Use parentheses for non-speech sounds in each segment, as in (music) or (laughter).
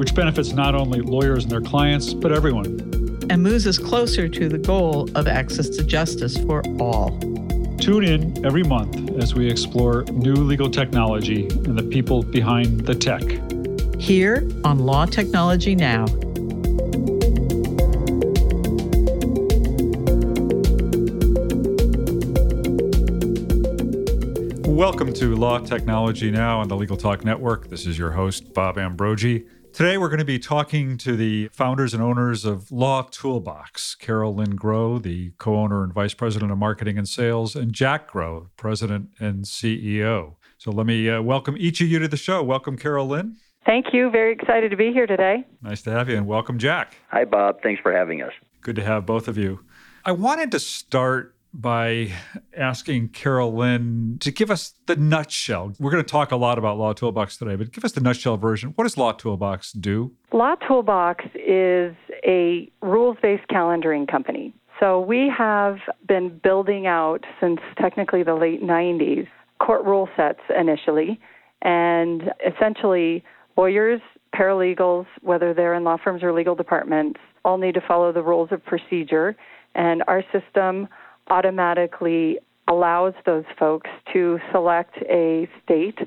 Which benefits not only lawyers and their clients, but everyone. And moves us closer to the goal of access to justice for all. Tune in every month as we explore new legal technology and the people behind the tech. Here on Law Technology Now. Welcome to Law Technology Now on the Legal Talk Network. This is your host, Bob Ambrogi. Today, we're going to be talking to the founders and owners of Law Toolbox, Carol Lynn Groh, the co owner and vice president of marketing and sales, and Jack Groh, president and CEO. So let me uh, welcome each of you to the show. Welcome, Carol Lynn. Thank you. Very excited to be here today. Nice to have you, and welcome, Jack. Hi, Bob. Thanks for having us. Good to have both of you. I wanted to start by asking Carol Lynn to give us the nutshell. We're going to talk a lot about Law Toolbox today, but give us the nutshell version. What does Law Toolbox do? Law Toolbox is a rules based calendaring company. So we have been building out since technically the late 90s court rule sets initially, and essentially lawyers, paralegals, whether they're in law firms or legal departments, all need to follow the rules of procedure. And our system automatically allows those folks to select a state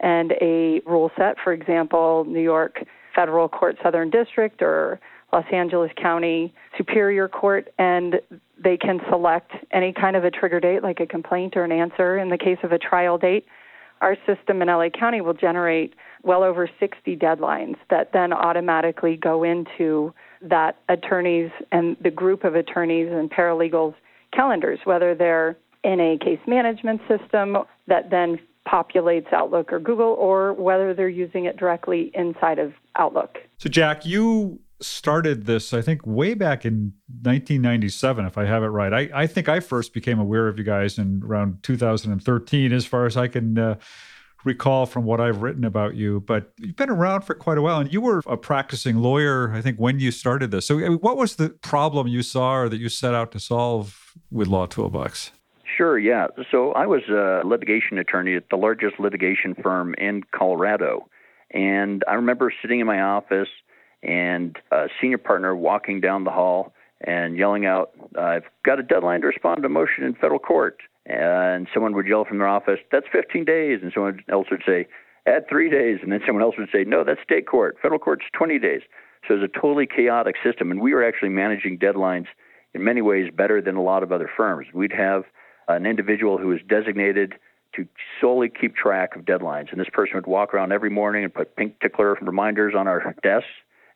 and a rule set. For example, New York Federal Court Southern District or Los Angeles County Superior Court, and they can select any kind of a trigger date, like a complaint or an answer. In the case of a trial date, our system in LA County will generate well over 60 deadlines that then automatically go into that attorneys and the group of attorneys and paralegals calendars, whether they're in a case management system that then populates Outlook or Google, or whether they're using it directly inside of Outlook. So, Jack, you started this, I think, way back in 1997, if I have it right. I, I think I first became aware of you guys in around 2013, as far as I can. Uh, recall from what I've written about you, but you've been around for quite a while and you were a practicing lawyer, I think, when you started this. So, what was the problem you saw or that you set out to solve with Law Toolbox? Sure, yeah. So I was a litigation attorney at the largest litigation firm in Colorado. And I remember sitting in my office and a senior partner walking down the hall and yelling out, I've got a deadline to respond to a motion in federal court. And someone would yell from their office, That's 15 days. And someone else would say, Add three days. And then someone else would say, No, that's state court. Federal court's 20 days. So it was a totally chaotic system. And we were actually managing deadlines in many ways better than a lot of other firms. We'd have an individual who was designated to solely keep track of deadlines, and this person would walk around every morning and put pink tickler reminders on our desks,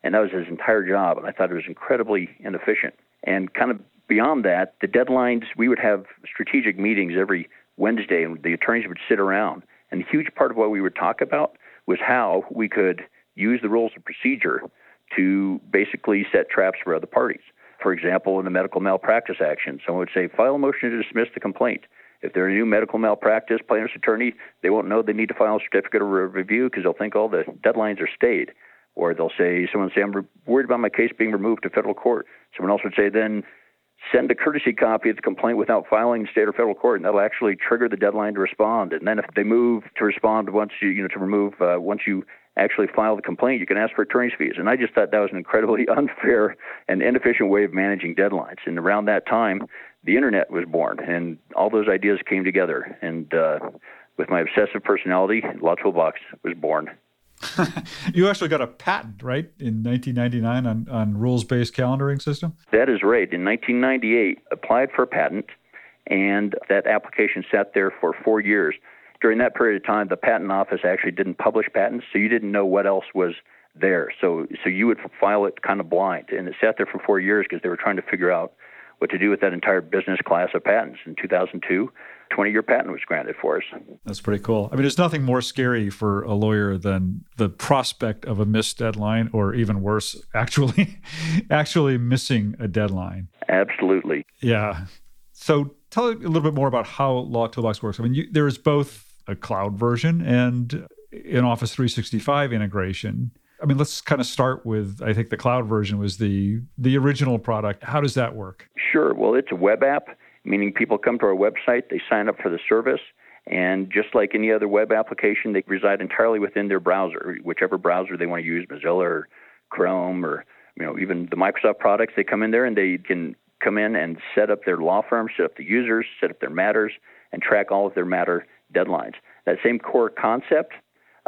and that was his entire job. And I thought it was incredibly inefficient. And kind of beyond that, the deadlines we would have strategic meetings every Wednesday, and the attorneys would sit around. And a huge part of what we would talk about was how we could use the rules of procedure to basically set traps for other parties. For example, in a medical malpractice action, someone would say, file a motion to dismiss the complaint. If they're a new medical malpractice plaintiff's attorney, they won't know they need to file a certificate of review because they'll think all the deadlines are stayed. Or they'll say, someone say, I'm re- worried about my case being removed to federal court. Someone else would say, then send a courtesy copy of the complaint without filing in state or federal court, and that'll actually trigger the deadline to respond. And then if they move to respond once you, you know, to remove uh, once you actually file the complaint, you can ask for attorney's fees. And I just thought that was an incredibly (laughs) unfair and inefficient way of managing deadlines. And around that time, the internet was born, and all those ideas came together. And uh, with my obsessive personality, Law Toolbox was born. (laughs) you actually got a patent, right, in 1999 on, on rules-based calendaring system? That is right. In 1998, applied for a patent, and that application sat there for four years during that period of time, the patent office actually didn't publish patents, so you didn't know what else was there. So, so you would file it kind of blind, and it sat there for four years because they were trying to figure out what to do with that entire business class of patents. In 2002, 20 year patent was granted for us. That's pretty cool. I mean, there's nothing more scary for a lawyer than the prospect of a missed deadline, or even worse, (laughs) actually, actually missing a deadline. Absolutely. Yeah. So tell a little bit more about how Law Toolbox works. I mean, you, there is both a cloud version and an Office 365 integration. I mean, let's kind of start with I think the cloud version was the the original product. How does that work? Sure. Well, it's a web app, meaning people come to our website, they sign up for the service, and just like any other web application, they reside entirely within their browser, whichever browser they want to use, Mozilla or Chrome or you know even the Microsoft products. They come in there and they can come in and set up their law firm, set up the users, set up their matters, and track all of their matter deadlines. That same core concept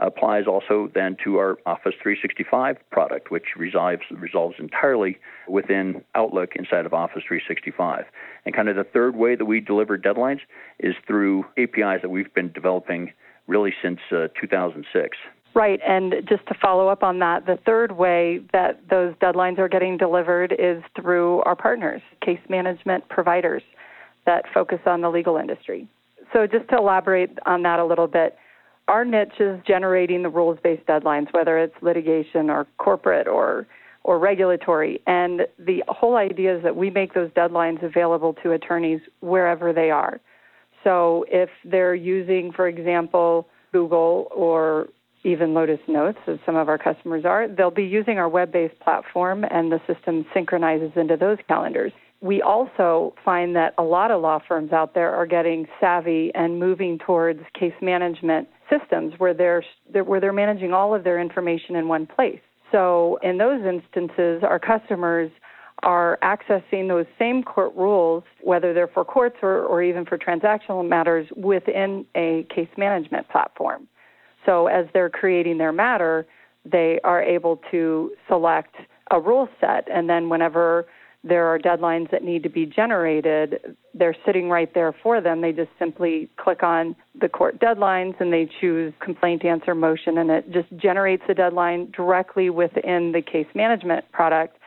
applies also then to our Office 365 product, which resolves, resolves entirely within Outlook inside of Office 365. And kind of the third way that we deliver deadlines is through APIs that we've been developing really since uh, 2006. Right, and just to follow up on that, the third way that those deadlines are getting delivered is through our partners, case management providers that focus on the legal industry. So, just to elaborate on that a little bit, our niche is generating the rules based deadlines, whether it's litigation or corporate or or regulatory. And the whole idea is that we make those deadlines available to attorneys wherever they are. So if they're using, for example, Google or even Lotus Notes, as some of our customers are, they'll be using our web based platform and the system synchronizes into those calendars. We also find that a lot of law firms out there are getting savvy and moving towards case management systems where they're, where they're managing all of their information in one place. So in those instances, our customers are accessing those same court rules, whether they're for courts or, or even for transactional matters, within a case management platform. So as they're creating their matter, they are able to select a rule set, and then whenever there are deadlines that need to be generated, they're sitting right there for them. They just simply click on the court deadlines and they choose complaint answer motion, and it just generates the deadline directly within the case management product.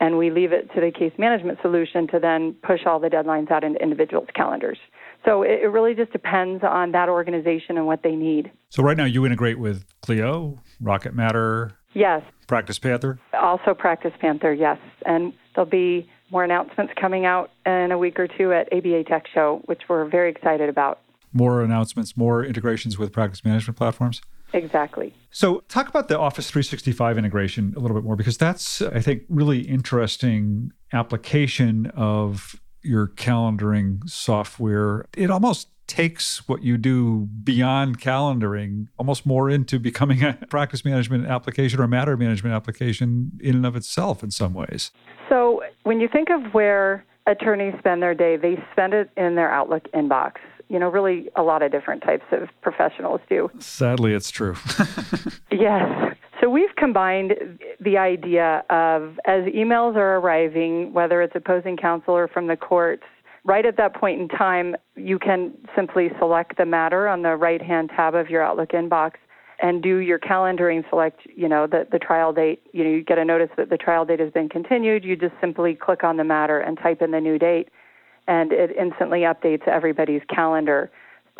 And we leave it to the case management solution to then push all the deadlines out into individuals' calendars. So it, really just depends on that organization and what they need. So right now you integrate with Clio, Rocket Matter, Yes. Practice Panther? Also Practice Panther, yes. And there'll be more announcements coming out in a week or two at ABA Tech Show, which we're very excited about. More announcements, more integrations with practice management platforms? Exactly. So, talk about the Office 365 integration a little bit more because that's, I think, really interesting application of your calendaring software. It almost takes what you do beyond calendaring almost more into becoming a (laughs) practice management application or a matter management application in and of itself in some ways. So, when you think of where attorneys spend their day, they spend it in their Outlook inbox. You know, really a lot of different types of professionals do. Sadly, it's true. (laughs) yes. So we've combined the idea of as emails are arriving, whether it's opposing counsel or from the courts, right at that point in time, you can simply select the matter on the right hand tab of your Outlook inbox and do your calendaring select, you know, the, the trial date. You know, you get a notice that the trial date has been continued. You just simply click on the matter and type in the new date, and it instantly updates everybody's calendar.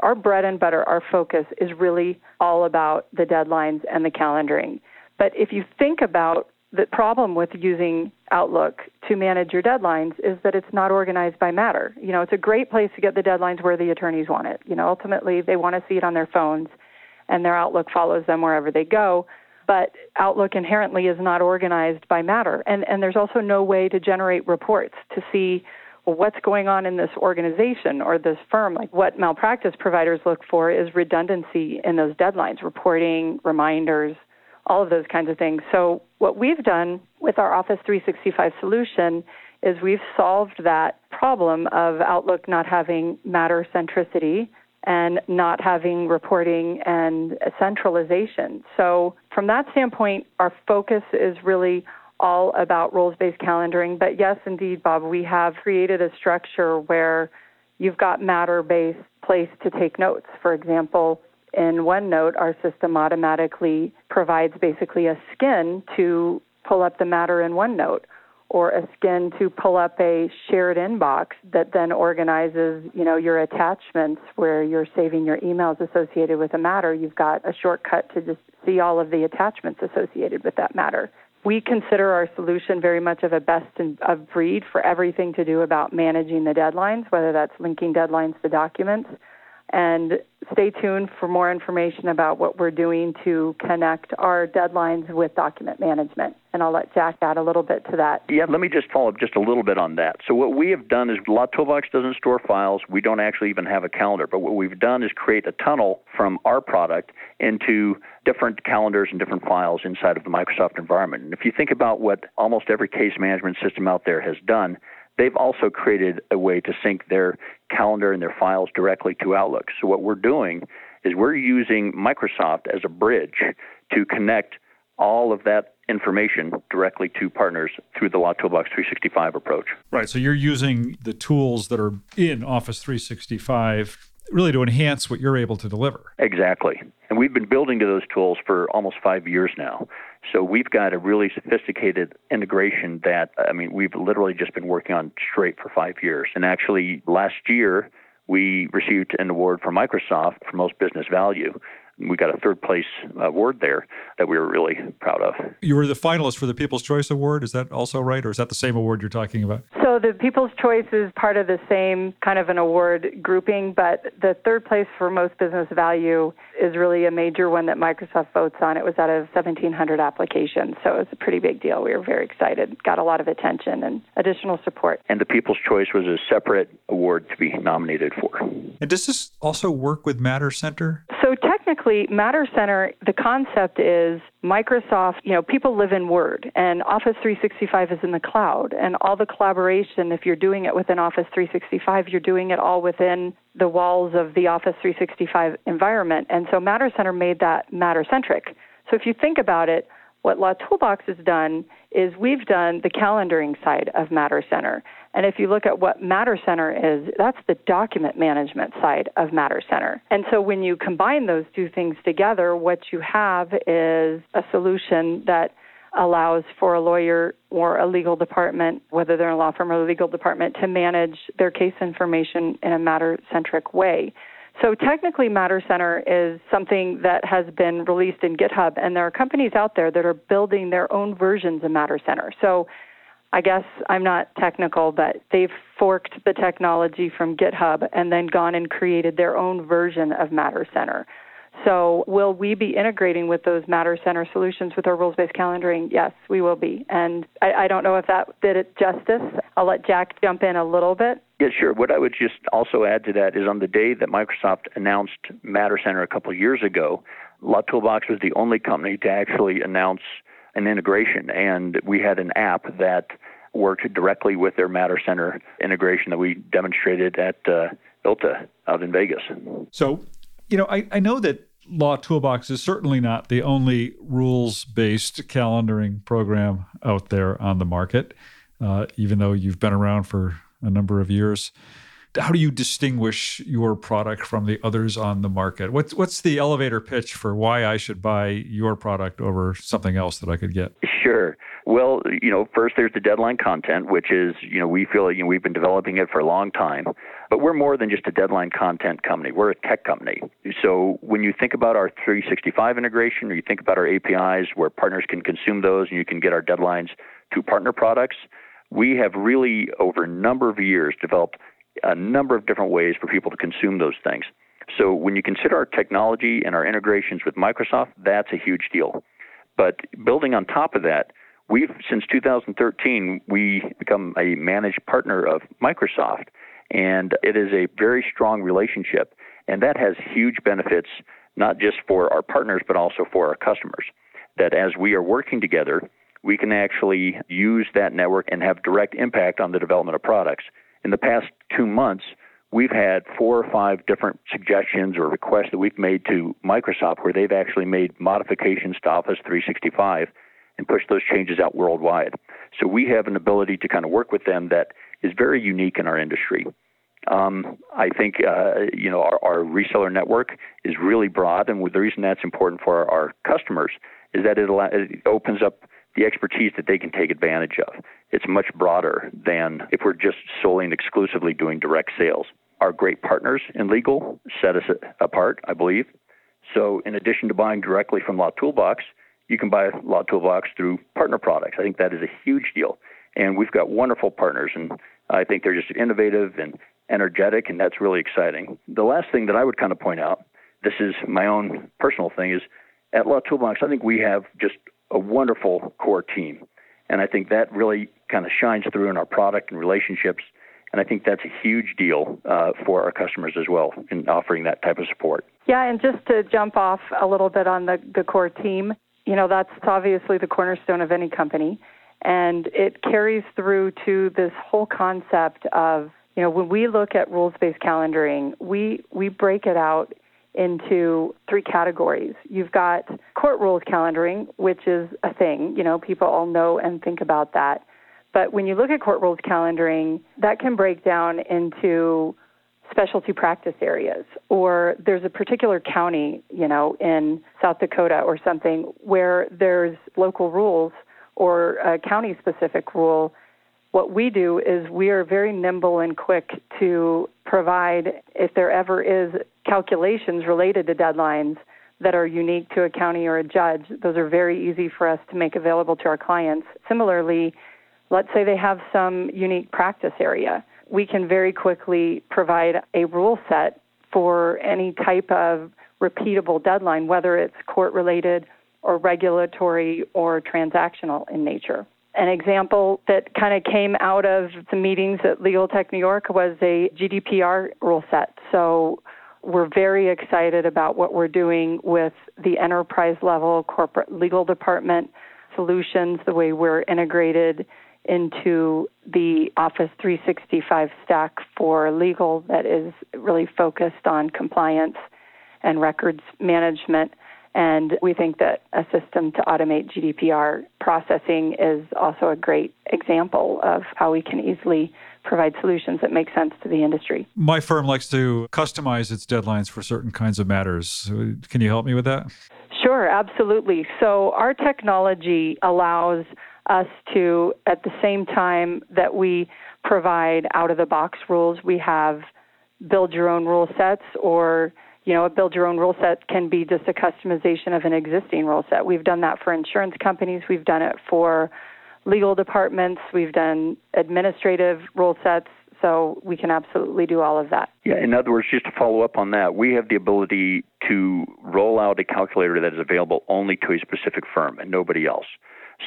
Our bread and butter, our focus is really all about the deadlines and the calendaring. But if you think about the problem with using Outlook to manage your deadlines is that it's not organized by matter. You know, it's a great place to get the deadlines where the attorneys want it. You know, ultimately they want to see it on their phones and their Outlook follows them wherever they go. But Outlook inherently is not organized by matter. And and there's also no way to generate reports to see well, what's going on in this organization or this firm. Like what malpractice providers look for is redundancy in those deadlines, reporting, reminders, all of those kinds of things. So, what we've done with our Office 365 solution is we've solved that problem of Outlook not having matter centricity and not having reporting and centralization. So, from that standpoint, our focus is really all about rules based calendaring. But yes, indeed, Bob, we have created a structure where you've got matter based place to take notes. For example, in OneNote, our system automatically provides basically a skin to pull up the matter in OneNote. or a skin to pull up a shared inbox that then organizes, you know, your attachments where you're saving your emails associated with a matter. You've got a shortcut to just see all of the attachments associated with that matter. We consider our solution very much of a best of breed for everything to do about managing the deadlines, whether that's linking deadlines to documents and stay tuned for more information about what we're doing to connect our deadlines with document management. And I'll let Jack add a little bit to that. Yeah, let me just follow up just a little bit on that. So, what we have done is Law Toolbox doesn't store files. We don't actually even have a calendar. But what we've done is create a tunnel from our product into different calendars and different files inside of the Microsoft environment. And if you think about what almost every case management system out there has done, they've also created a way to sync their calendar and their files directly to Outlook. So what we're doing is we're using Microsoft as a bridge to connect all of that information directly to partners through the Law Toolbox 365 approach. Right. So you're using the tools that are in Office 365 really to enhance what you're able to deliver. Exactly. And we've been building to those tools for almost five years now. So we've got a really sophisticated integration that, uh, I mean, we've literally just been working on straight for five years. And actually, last year, we received an award from Microsoft for most business value we got a third place award there that we were really proud of. You were the finalist for the People's Choice Award. Is that also right, or is that the same award you're talking about? So the People's Choice is part of the same kind of an award grouping, but the third place for most business value is really a major one that Microsoft votes on. It was out of 1,700 applications, so it was a pretty big deal. We were very excited, got a lot of attention and additional support. And the People's Choice was a separate award to be nominated for. And does this also work with Matter Center? So technically, Matter Center, the concept is Microsoft, you know, people live in Word, and Office 365 is in the cloud, and all the collaboration, if you're doing it within Office 365, you're doing it all within the walls of the Office 365 environment. And so Matter Center made that matter centric. So if you think about it, what Law Toolbox has done is we've done the calendaring side of Matter Center. And if you look at what Matter Center is, that's the document management side of Matter Center. And so when you combine those two things together, what you have is a solution that allows for a lawyer or a legal department, whether they're a law firm or a legal department, to manage their case information in a matter centric way. So technically, Matter Center is something that has been released in GitHub, and there are companies out there that are building their own versions of Matter Center. So I guess I'm not technical, but they've forked the technology from GitHub and then gone and created their own version of Matter Center. So, will we be integrating with those Matter Center solutions with our rules based calendaring? Yes, we will be. And I, I, don't know if that did it justice. I'll let Jack jump in a little bit. Yeah, sure. What I would just also add to that is on the day that Microsoft announced Matter Center a couple years ago, Law Toolbox was the only company to actually announce an integration, and we had an app that worked directly with their Matter Center integration that we demonstrated at uh, ILTA out in Vegas. So, you know, I, I know that Law Toolbox is certainly not the only rules based calendaring program out there on the market, uh, even though you've been around for a number of years how do you distinguish your product from the others on the market? What's what's the elevator pitch for why I should buy your product over something else that I could get? Sure. Well, you know, first there's the deadline content, which is, you know, we feel you know, we've been developing it for a long time, but we're more than just a deadline content company. We're a tech company. So when you think about our 365 integration, or you think about our APIs where partners can consume those and you can get our deadlines to partner products, we have really over a number of years developed a number of different ways for people to consume those things. So when you consider our technology and our integrations with Microsoft, that's a huge deal. But building on top of that, we've since 2013 we become a managed partner of Microsoft, and it is a very strong relationship, and that has huge benefits not just for our partners but also for our customers. That as we are working together, we can actually use that network and have direct impact on the development of products in the past two months, we've had four or five different suggestions or requests that we've made to Microsoft where they've actually made modifications to Office 365 and pushed those changes out worldwide. So we have an ability to kind of work with them that is very unique in our industry. Um, I think uh, you know our, our, reseller network is really broad, and the reason that's important for our, our customers is that it, it opens up the expertise that they can take advantage of. It's much broader than if we're just solely and exclusively doing direct sales. Our great partners in legal set us apart, I believe. So, in addition to buying directly from Law Toolbox, you can buy Law Toolbox through partner products. I think that is a huge deal. And we've got wonderful partners, and I think they're just innovative and energetic, and that's really exciting. The last thing that I would kind of point out this is my own personal thing is at Law Toolbox, I think we have just a wonderful core team. And I think that really kind of shines through in our product and relationships. And I think that's a huge deal uh, for our customers as well in offering that type of support. Yeah, and just to jump off a little bit on the, the core team, you know, that's obviously the cornerstone of any company. And it carries through to this whole concept of, you know, when we look at rules based calendaring, we, we break it out into three categories. You've got court rules calendaring, which is a thing, you know, people all know and think about that. But when you look at court rules calendaring, that can break down into specialty practice areas or there's a particular county, you know, in South Dakota or something where there's local rules or a county specific rule what we do is we are very nimble and quick to provide, if there ever is calculations related to deadlines that are unique to a county or a judge, those are very easy for us to make available to our clients. Similarly, let's say they have some unique practice area. We can very quickly provide a rule set for any type of repeatable deadline, whether it's court related or regulatory or transactional in nature. An example that kind of came out of the meetings at Legal Tech New York was a GDPR rule set. So we're very excited about what we're doing with the enterprise level corporate legal department solutions, the way we're integrated into the Office 365 stack for legal that is really focused on compliance and records management and we think that a system to automate GDPR processing is also a great example of how we can easily provide solutions that make sense to the industry. My firm likes to customize its deadlines for certain kinds of matters. Can you help me with that? Sure, absolutely. So, our technology allows us to, at the same time that we provide out of the box rules, we have build your own rule sets or you know, a build your own rule set can be just a customization of an existing rule set. We've done that for insurance companies, we've done it for legal departments, we've done administrative rule sets. So we can absolutely do all of that. Yeah, in other words, just to follow up on that, we have the ability to roll out a calculator that is available only to a specific firm and nobody else.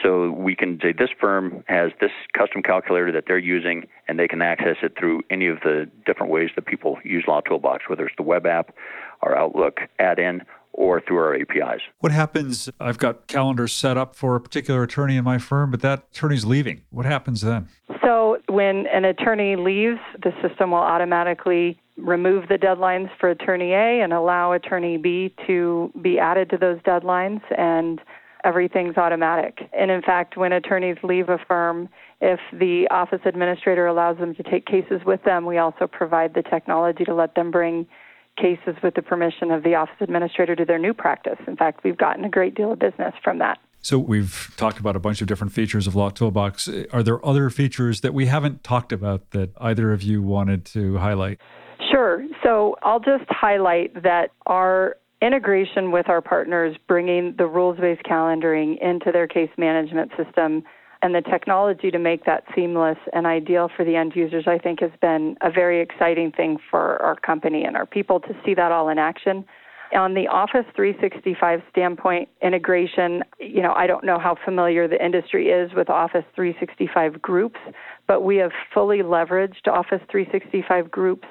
So we can say this firm has this custom calculator that they're using, and they can access it through any of the different ways that people use Law Toolbox, whether it's the web app, our Outlook add-in, or through our APIs. What happens? I've got calendars set up for a particular attorney in my firm, but that attorney's leaving. What happens then? So, when an attorney leaves, the system will automatically remove the deadlines for attorney A and allow attorney B to be added to those deadlines and everything's automatic. And in fact, when attorneys leave a firm, if the office administrator allows them to take cases with them, we also provide the technology to let them bring cases with the permission of the office administrator to their new practice. In fact, we've gotten a great deal of business from that. So we've talked about a bunch of different features of Law Toolbox. Are there other features that we haven't talked about that either of you wanted to highlight? Sure. So I'll just highlight that our integration with our partners, bringing the rules based calendaring into their case management system and the technology to make that seamless and ideal for the end users, I think has been a very exciting thing for our company and our people to see that all in action. On the Office 365 standpoint, integration, you know, I don't know how familiar the industry is with Office 365 groups, but we have fully leveraged Office 365 groups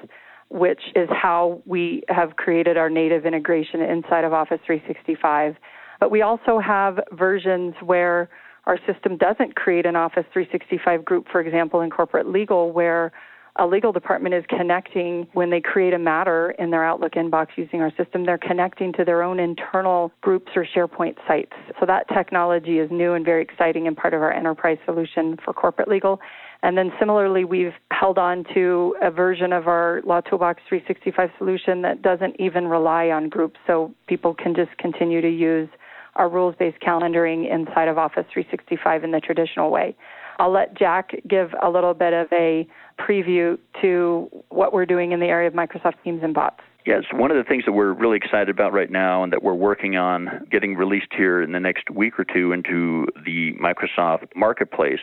which is how we have created our native integration inside of Office 365. But we also have versions where our system doesn't create an Office 365 group, for example, in corporate legal, where a legal department is connecting when they create a matter in their Outlook inbox using our system, they're connecting to their own internal groups or SharePoint sites. So that technology is new and very exciting and part of our enterprise solution for corporate legal. And then similarly, we've held on to a version of our Law Toolbox 365 solution that doesn't even rely on groups, so people can just continue to use our rules based calendaring inside of Office 365 in the traditional way. I'll let Jack give a little bit of a preview to what we're doing in the area of Microsoft Teams and bots. Yes, one of the things that we're really excited about right now and that we're working on getting released here in the next week or two into the Microsoft Marketplace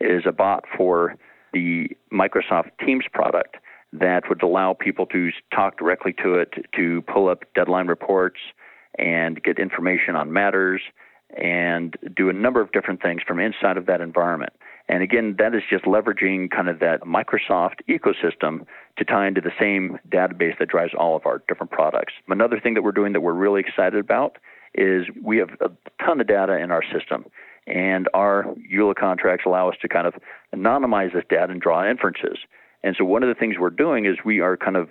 is a bot for the Microsoft Teams product that would allow people to talk directly to it, to pull up deadline reports and get information on matters and do a number of different things from inside of that environment. And again, that is just leveraging kind of that Microsoft ecosystem to tie into the same database that drives all of our different products. Another thing that we're doing that we're really excited about is we have a ton of data in our system. And our EULA contracts allow us to kind of anonymize this data and draw inferences. And so one of the things we're doing is we are kind of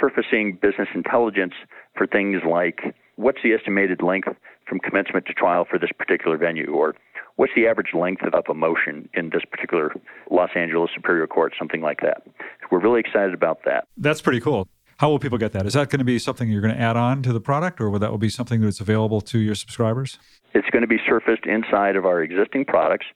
surfacing business intelligence for things like what's the estimated length from commencement to trial for this particular venue, or what's the average length of a motion in this particular Los Angeles Superior Court, something like that. We're really excited about that. That's pretty cool. How will people get that? Is that going to be something you're going to add on to the product, or will that will be something that's available to your subscribers? It's going to be surfaced inside of our existing products,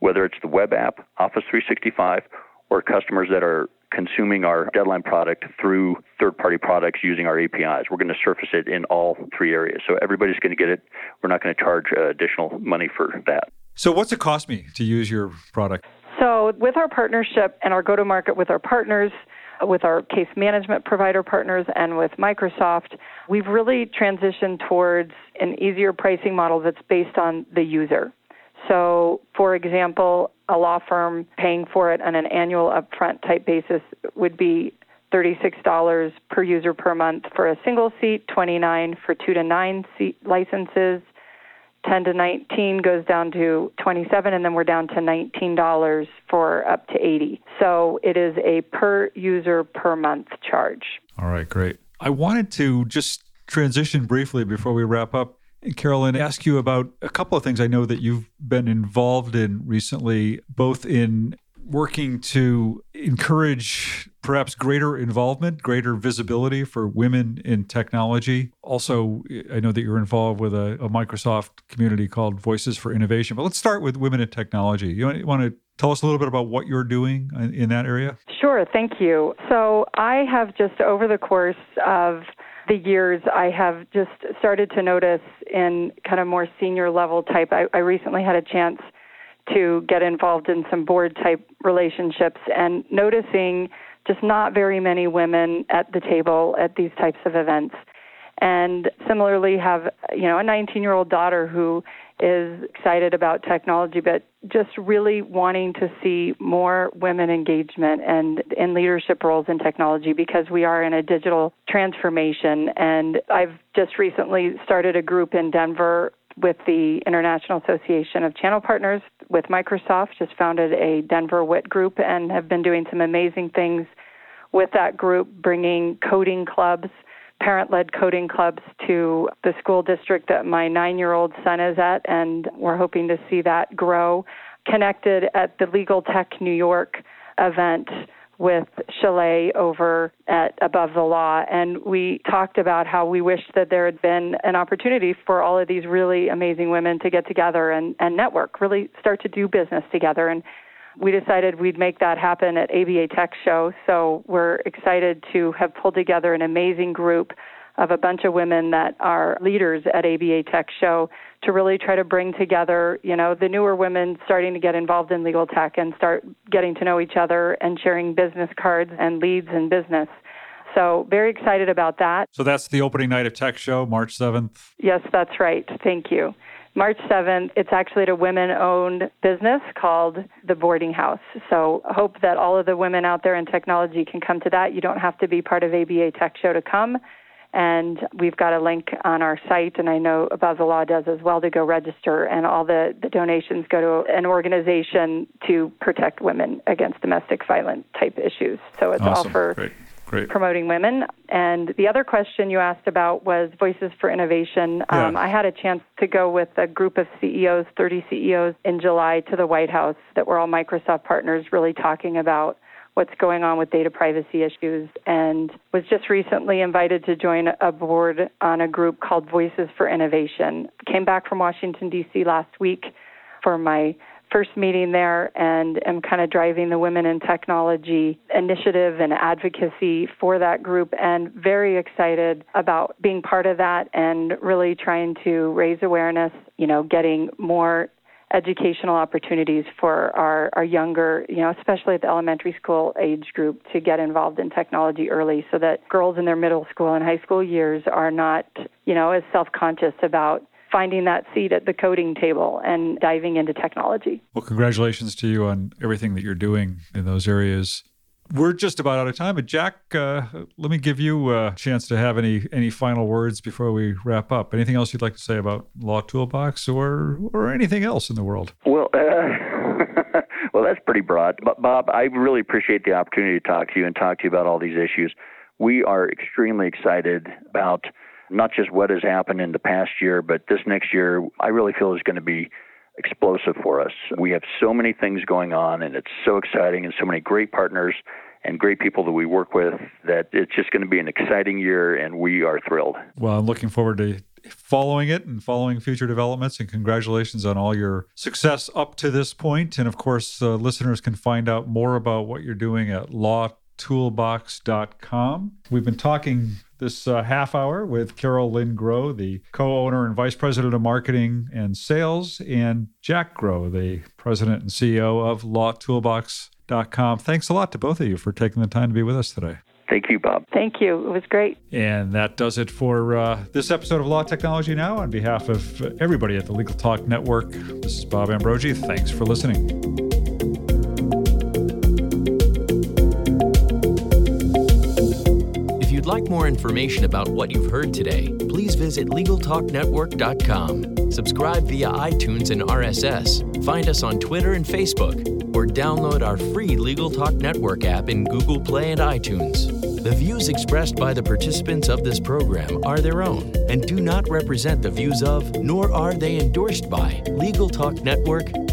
whether it's the web app, Office 365, or customers that are consuming our deadline product through third party products using our APIs. We're going to surface it in all three areas. So everybody's going to get it. We're not going to charge uh, additional money for that. So, what's it cost me to use your product? So, with our partnership and our go to market with our partners, with our case management provider partners and with Microsoft, we've really transitioned towards an easier pricing model that's based on the user. So, for example, a law firm paying for it on an annual upfront type basis would be $36 per user per month for a single seat, 29 for 2 to 9 seat licenses, 10 to 19 goes down to 27 and then we're down to $19 for up to 80. So it is a per user per month charge. All right, great. I wanted to just transition briefly before we wrap up Carol Lynn, ask you about a couple of things I know that you've been involved in recently, both in working to encourage perhaps greater involvement, greater visibility for women in technology. Also, I know that you're involved with a, a Microsoft community called Voices for Innovation. But let's start with women in technology. You want, you want to tell us a little bit about what you're doing in that area? Sure, thank you. So, I have just over the course of the years, I have just started to notice in kind of more senior level type. I, I recently had a chance to get involved in some board type relationships and noticing just not very many women at the table at these types of events. And similarly, have you know a 19 year old daughter who is excited about technology, but just really wanting to see more women engagement and in leadership roles in technology because we are in a digital transformation. And I've just recently started a group in Denver with the International Association of Channel Partners with Microsoft, just founded a Denver WIT group and have been doing some amazing things with that group, bringing coding clubs parent led coding clubs to the school district that my nine year old son is at, and we're hoping to see that grow. Connected at the Legal Tech New York event with Chalet over at Above the Law, and we talked about how we wished that there had been an opportunity for all of these really amazing women to get together and, and network, really start to do business together. And we decided we'd make that happen at ABA Tech Show. So we're excited to have pulled together an amazing group of a bunch of women that are leaders at ABA Tech Show to really try to bring together, you know, the newer women starting to get involved in legal tech and start getting to know each other and sharing business cards and leads in business. So, very excited about that. So, that's the opening night of Tech Show, March 7th? Yes, that's right. Thank you. March 7th, it's actually at a women owned business called The Boarding House. So hope that all of the women out there in technology can come to that. You don't have to be part of ABA Tech Show to come. And we've got a link on our site, and I know Above the Law does as well to go register. And all the, the donations go to an organization to protect women against domestic violence type issues. So it's awesome. all for Great. Great. promoting women. And the other question you asked about was Voices for Innovation. Yeah. Um, I had a chance to go with a group of CEOs, 30 CEOs, in July to the White House that were all Microsoft partners, really talking about what's going on with data privacy issues and was just recently invited to join a board on a group called Voices for Innovation. Came back from Washington, D.C. last week for my first meeting there and am kind of driving the Women in Technology initiative and advocacy for that group and very excited about being part of that and really trying to raise awareness, you know, getting more educational opportunities for our, our younger, you know, especially at the elementary school age group to get involved in technology early so that girls in their middle school and high school years are not, you know, as self-conscious about finding that seat at the coding table and diving into technology. Well, congratulations to you on everything that you're doing in those areas. We're just about out of time, but Jack, uh, let me give you a chance to have any any final words before we wrap up. Anything else you'd like to say about Law Toolbox or or anything else in the world? Well, uh, (laughs) well, that's pretty broad. But Bob, I really appreciate the opportunity to talk to you and talk to you about all these issues. We are extremely excited about not just what has happened in the past year, but this next year, I really feel is going to be explosive for us. We have so many things going on, and it's so exciting, and so many great partners and great people that we work with that it's just going to be an exciting year, and we are thrilled. Well, I'm looking forward to following it and following future developments. And congratulations on all your success up to this point. And of course, uh, listeners can find out more about what you're doing at lawtoolbox.com. We've been talking this uh, half hour with Carol Lynn Groh, the co owner and vice president of marketing and sales, and Jack Groh, the president and CEO of lawtoolbox.com. Thanks a lot to both of you for taking the time to be with us today. Thank you, Bob. Thank you. It was great. And that does it for uh, this episode of Law Technology Now. On behalf of everybody at the Legal Talk Network, this is Bob Ambrogi. Thanks for listening. More information about what you've heard today, please visit LegalTalkNetwork.com. Subscribe via iTunes and RSS. Find us on Twitter and Facebook, or download our free Legal Talk Network app in Google Play and iTunes. The views expressed by the participants of this program are their own and do not represent the views of, nor are they endorsed by, Legal Talk Network,